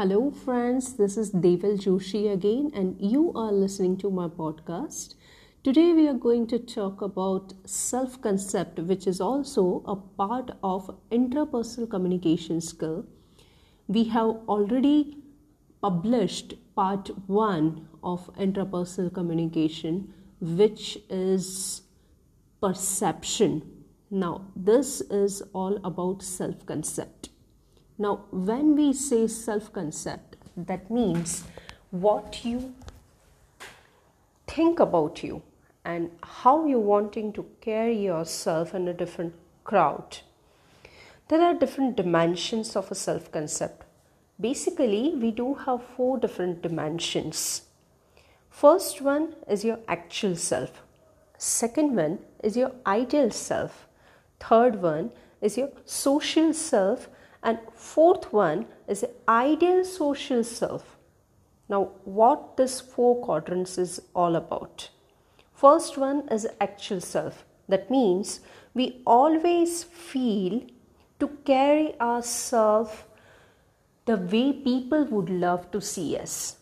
Hello, friends. This is Deval Joshi again, and you are listening to my podcast. Today, we are going to talk about self concept, which is also a part of interpersonal communication skill. We have already published part one of interpersonal communication, which is perception. Now, this is all about self concept. Now, when we say self concept, that means what you think about you and how you're wanting to carry yourself in a different crowd. There are different dimensions of a self concept. Basically, we do have four different dimensions. First one is your actual self. Second one is your ideal self. Third one is your social self and fourth one is ideal social self. Now what this four quadrants is all about? First one is actual self. That means we always feel to carry ourselves the way people would love to see us.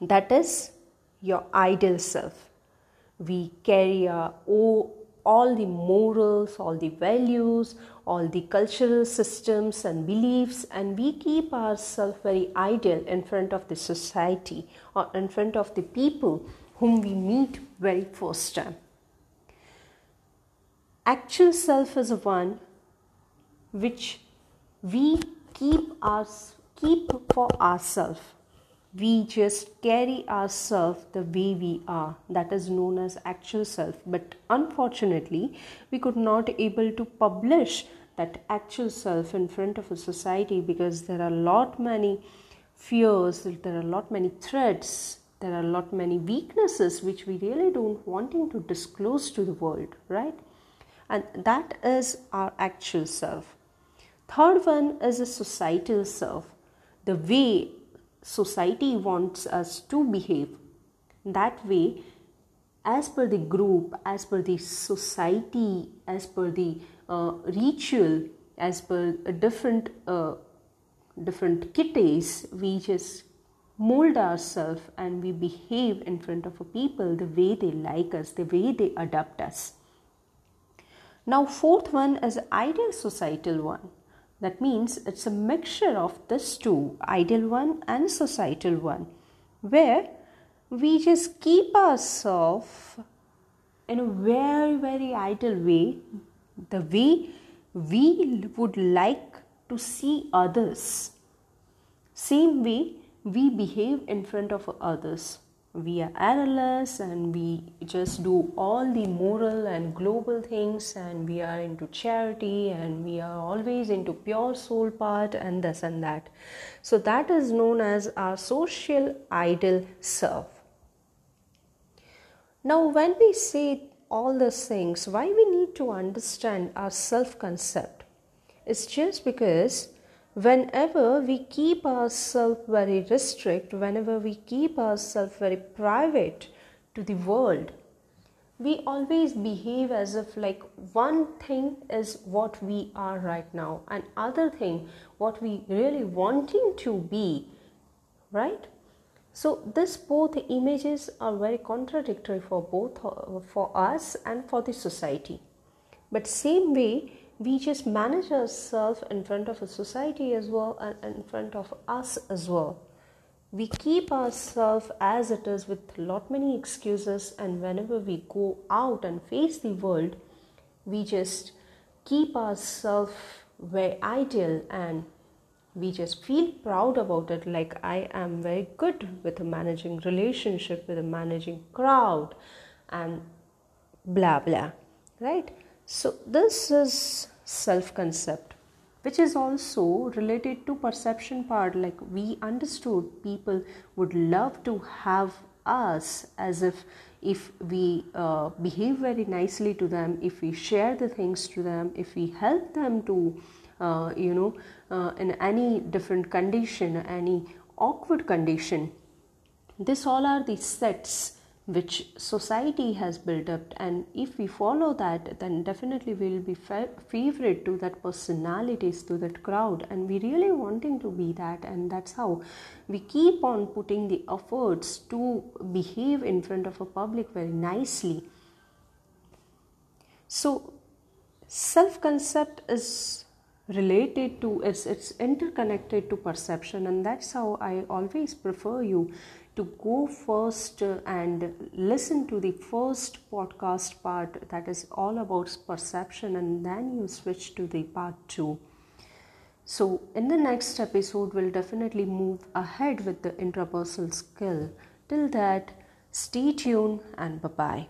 That is your ideal self. We carry our all the morals, all the values, all the cultural systems and beliefs, and we keep ourselves very ideal in front of the society or in front of the people whom we meet very first time. Actual self is one which we keep us keep for ourselves we just carry ourselves the way we are. That is known as actual self. But unfortunately we could not able to publish that actual self in front of a society because there are a lot many fears there are a lot many threats there are a lot many weaknesses which we really don't wanting to disclose to the world right? And that is our actual self. Third one is a societal self. The way society wants us to behave. That way as per the group as per the society as per the uh, ritual as per different uh, different kitties we just mold ourselves and we behave in front of a people the way they like us the way they adopt us. Now fourth one is ideal societal one that means it's a mixture of this two, ideal one and societal one, where we just keep ourselves in a very, very ideal way, the way we would like to see others. Same way we behave in front of others we are analysts and we just do all the moral and global things and we are into charity and we are always into pure soul part and this and that. So that is known as our social ideal self. Now when we say all these things why we need to understand our self concept it's just because whenever we keep ourselves very restrict whenever we keep ourselves very private to the world we always behave as if like one thing is what we are right now and other thing what we really wanting to be right? So this both images are very contradictory for both uh, for us and for the society. But same way we just manage ourselves in front of a society as well and in front of us as well. We keep ourselves as it is with lot many excuses and whenever we go out and face the world we just keep ourselves very ideal and we just feel proud about it. Like i am very good with managing relationship with a managing crowd and blah blah. Right so, this is self concept, which is also related to perception part. Like, we understood people would love to have us as if if we uh, behave very nicely to them, if we share the things to them, if we help them to, uh, you know, uh, in any different condition, any awkward condition, this all are the sets which society has built up. And if we follow that then definitely we will be favorite to that personalities to that crowd. And we really wanting to be that. And that's how we keep on putting the efforts to behave in front of a public very nicely. So self concept is related to it's, it's interconnected to perception. And that's how i always prefer you to go first and listen to the first podcast part that is all about perception and then you switch to the part 2 so in the next episode we'll definitely move ahead with the intrapersonal skill. Till that stay tuned and bye bye